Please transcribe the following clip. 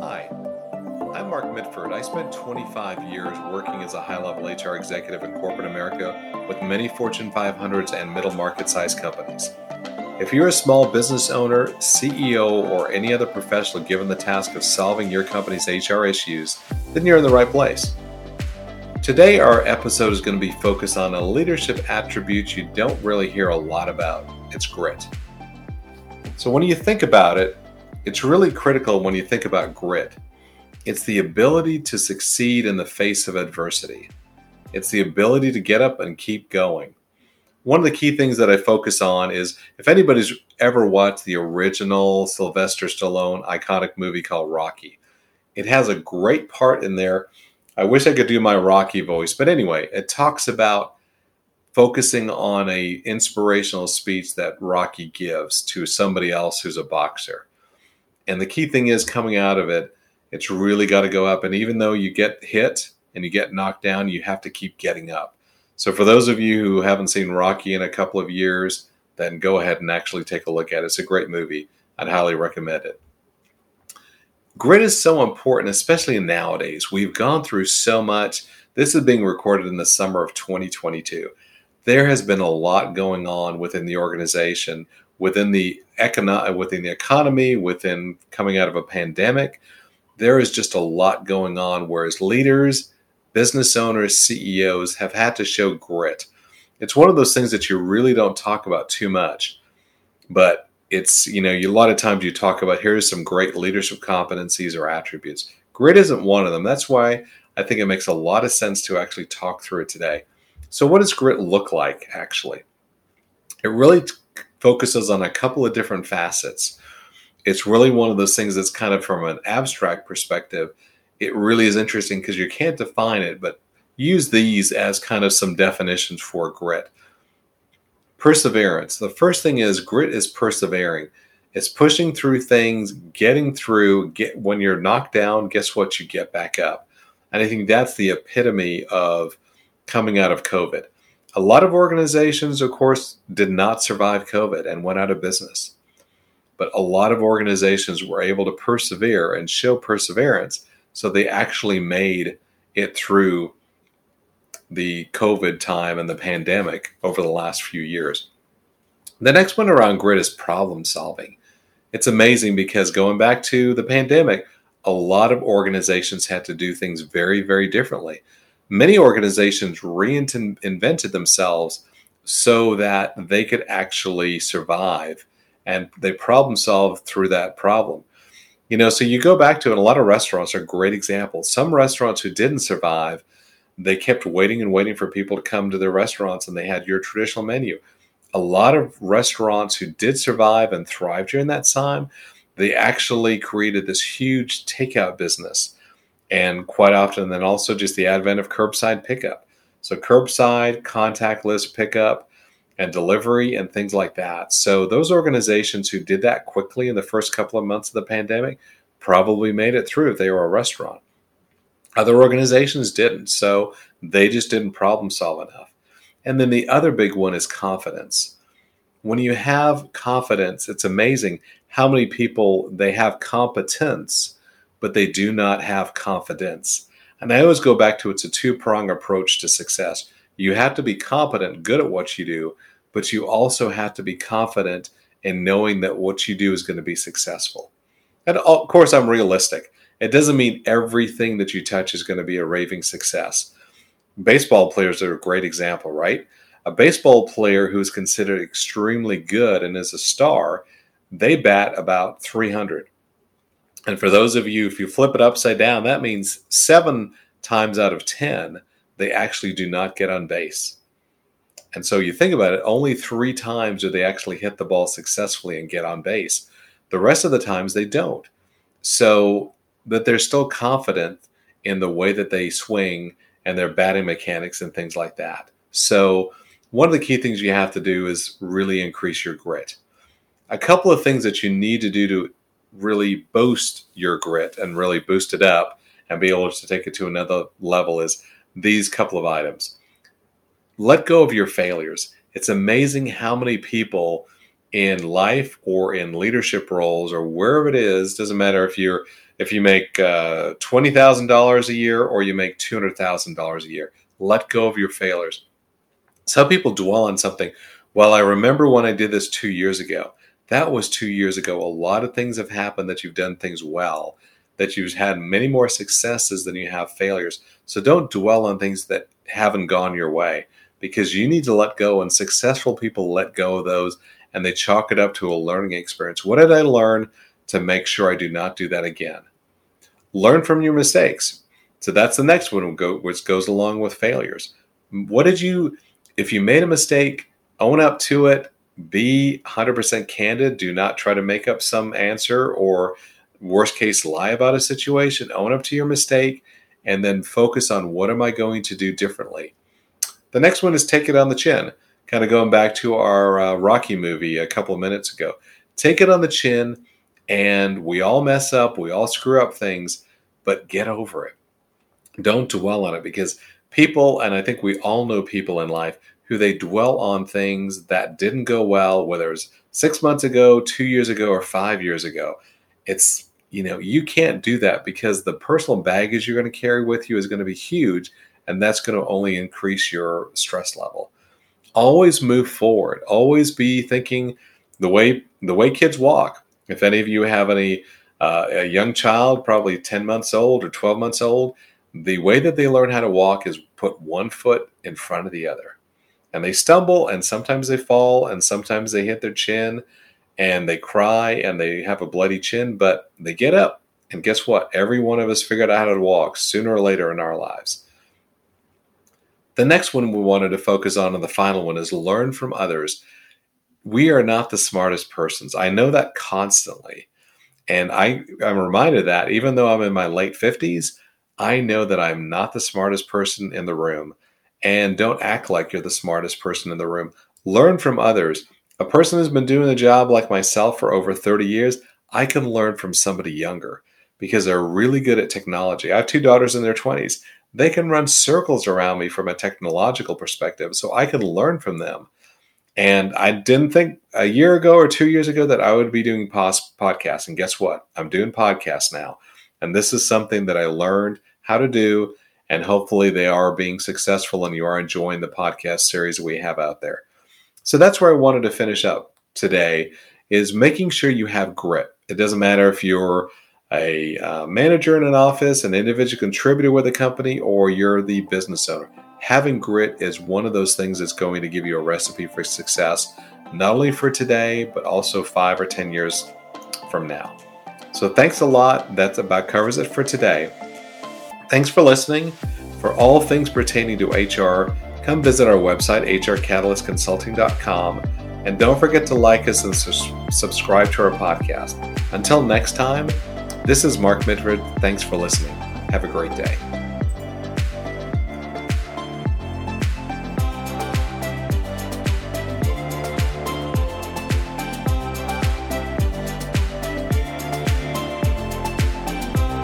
Hi, I'm Mark Mitford. I spent 25 years working as a high level HR executive in corporate America with many Fortune 500s and middle market sized companies. If you're a small business owner, CEO, or any other professional given the task of solving your company's HR issues, then you're in the right place. Today, our episode is going to be focused on a leadership attribute you don't really hear a lot about it's grit. So, when you think about it, it's really critical when you think about grit. It's the ability to succeed in the face of adversity. It's the ability to get up and keep going. One of the key things that I focus on is if anybody's ever watched the original Sylvester Stallone iconic movie called Rocky, it has a great part in there. I wish I could do my Rocky voice, but anyway, it talks about focusing on a inspirational speech that Rocky gives to somebody else who's a boxer. And the key thing is coming out of it, it's really got to go up. And even though you get hit and you get knocked down, you have to keep getting up. So for those of you who haven't seen Rocky in a couple of years, then go ahead and actually take a look at it. It's a great movie. I'd highly recommend it. Grit is so important, especially nowadays. We've gone through so much. This is being recorded in the summer of 2022. There has been a lot going on within the organization within the econo- within the economy, within coming out of a pandemic. There is just a lot going on. Whereas leaders, business owners, CEOs have had to show grit. It's one of those things that you really don't talk about too much, but it's you know you, a lot of times you talk about here's some great leadership competencies or attributes. Grit isn't one of them. That's why I think it makes a lot of sense to actually talk through it today. So, what does grit look like actually? It really focuses on a couple of different facets. It's really one of those things that's kind of from an abstract perspective. It really is interesting because you can't define it, but use these as kind of some definitions for grit. Perseverance. The first thing is grit is persevering. It's pushing through things, getting through. Get when you're knocked down, guess what? You get back up. And I think that's the epitome of coming out of COVID. A lot of organizations, of course, did not survive COVID and went out of business. But a lot of organizations were able to persevere and show perseverance. So they actually made it through the COVID time and the pandemic over the last few years. The next one around grit is problem solving. It's amazing because going back to the pandemic, a lot of organizations had to do things very, very differently many organizations reinvented themselves so that they could actually survive and they problem solve through that problem. You know, so you go back to it, a lot of restaurants are great examples. Some restaurants who didn't survive, they kept waiting and waiting for people to come to their restaurants and they had your traditional menu. A lot of restaurants who did survive and thrive during that time, they actually created this huge takeout business and quite often then also just the advent of curbside pickup. So curbside contactless pickup and delivery and things like that. So those organizations who did that quickly in the first couple of months of the pandemic probably made it through if they were a restaurant. Other organizations didn't so they just didn't problem solve enough. And then the other big one is confidence. When you have confidence it's amazing how many people they have competence but they do not have confidence. And I always go back to it's a two prong approach to success. You have to be competent, good at what you do, but you also have to be confident in knowing that what you do is going to be successful. And of course, I'm realistic. It doesn't mean everything that you touch is going to be a raving success. Baseball players are a great example, right? A baseball player who's considered extremely good and is a star, they bat about 300. And for those of you, if you flip it upside down, that means seven times out of 10, they actually do not get on base. And so you think about it, only three times do they actually hit the ball successfully and get on base. The rest of the times they don't. So that they're still confident in the way that they swing and their batting mechanics and things like that. So one of the key things you have to do is really increase your grit. A couple of things that you need to do to really boost your grit and really boost it up and be able to take it to another level is these couple of items. Let go of your failures. It's amazing how many people in life or in leadership roles or wherever it is, doesn't matter if you're if you make uh, $20,000 a year or you make $200,000 a year. Let go of your failures. Some people dwell on something. Well, I remember when I did this two years ago. That was two years ago. A lot of things have happened that you've done things well, that you've had many more successes than you have failures. So don't dwell on things that haven't gone your way because you need to let go. And successful people let go of those and they chalk it up to a learning experience. What did I learn to make sure I do not do that again? Learn from your mistakes. So that's the next one, which goes along with failures. What did you if you made a mistake, own up to it, be 100% candid. Do not try to make up some answer or, worst case, lie about a situation. Own up to your mistake and then focus on what am I going to do differently. The next one is take it on the chin. Kind of going back to our uh, Rocky movie a couple of minutes ago. Take it on the chin, and we all mess up, we all screw up things, but get over it. Don't dwell on it because people, and I think we all know people in life who they dwell on things that didn't go well, whether it was six months ago, two years ago, or five years ago. It's, you know, you can't do that because the personal baggage you're going to carry with you is going to be huge, and that's going to only increase your stress level. Always move forward. Always be thinking the way the way kids walk. If any of you have any uh, a young child, probably 10 months old or 12 months old, the way that they learn how to walk is put one foot in front of the other and they stumble and sometimes they fall and sometimes they hit their chin and they cry and they have a bloody chin, but they get up. And guess what? Every one of us figured out how to walk sooner or later in our lives. The next one we wanted to focus on, and the final one, is learn from others. We are not the smartest persons. I know that constantly. And I, I'm reminded that even though I'm in my late 50s, I know that I'm not the smartest person in the room and don't act like you're the smartest person in the room. Learn from others. A person who's been doing the job like myself for over 30 years, I can learn from somebody younger because they're really good at technology. I have two daughters in their 20s. They can run circles around me from a technological perspective, so I can learn from them. And I didn't think a year ago or two years ago that I would be doing podcasts. And guess what? I'm doing podcasts now. And this is something that I learned how to do and hopefully they are being successful and you are enjoying the podcast series we have out there. So that's where I wanted to finish up today is making sure you have grit. It doesn't matter if you're a uh, manager in an office, an individual contributor with a company, or you're the business owner. Having grit is one of those things that's going to give you a recipe for success, not only for today, but also five or 10 years from now. So thanks a lot. That about covers it for today. Thanks for listening. For all things pertaining to HR, come visit our website, hrcatalystconsulting.com. And don't forget to like us and su- subscribe to our podcast. Until next time, this is Mark Mitford. Thanks for listening. Have a great day.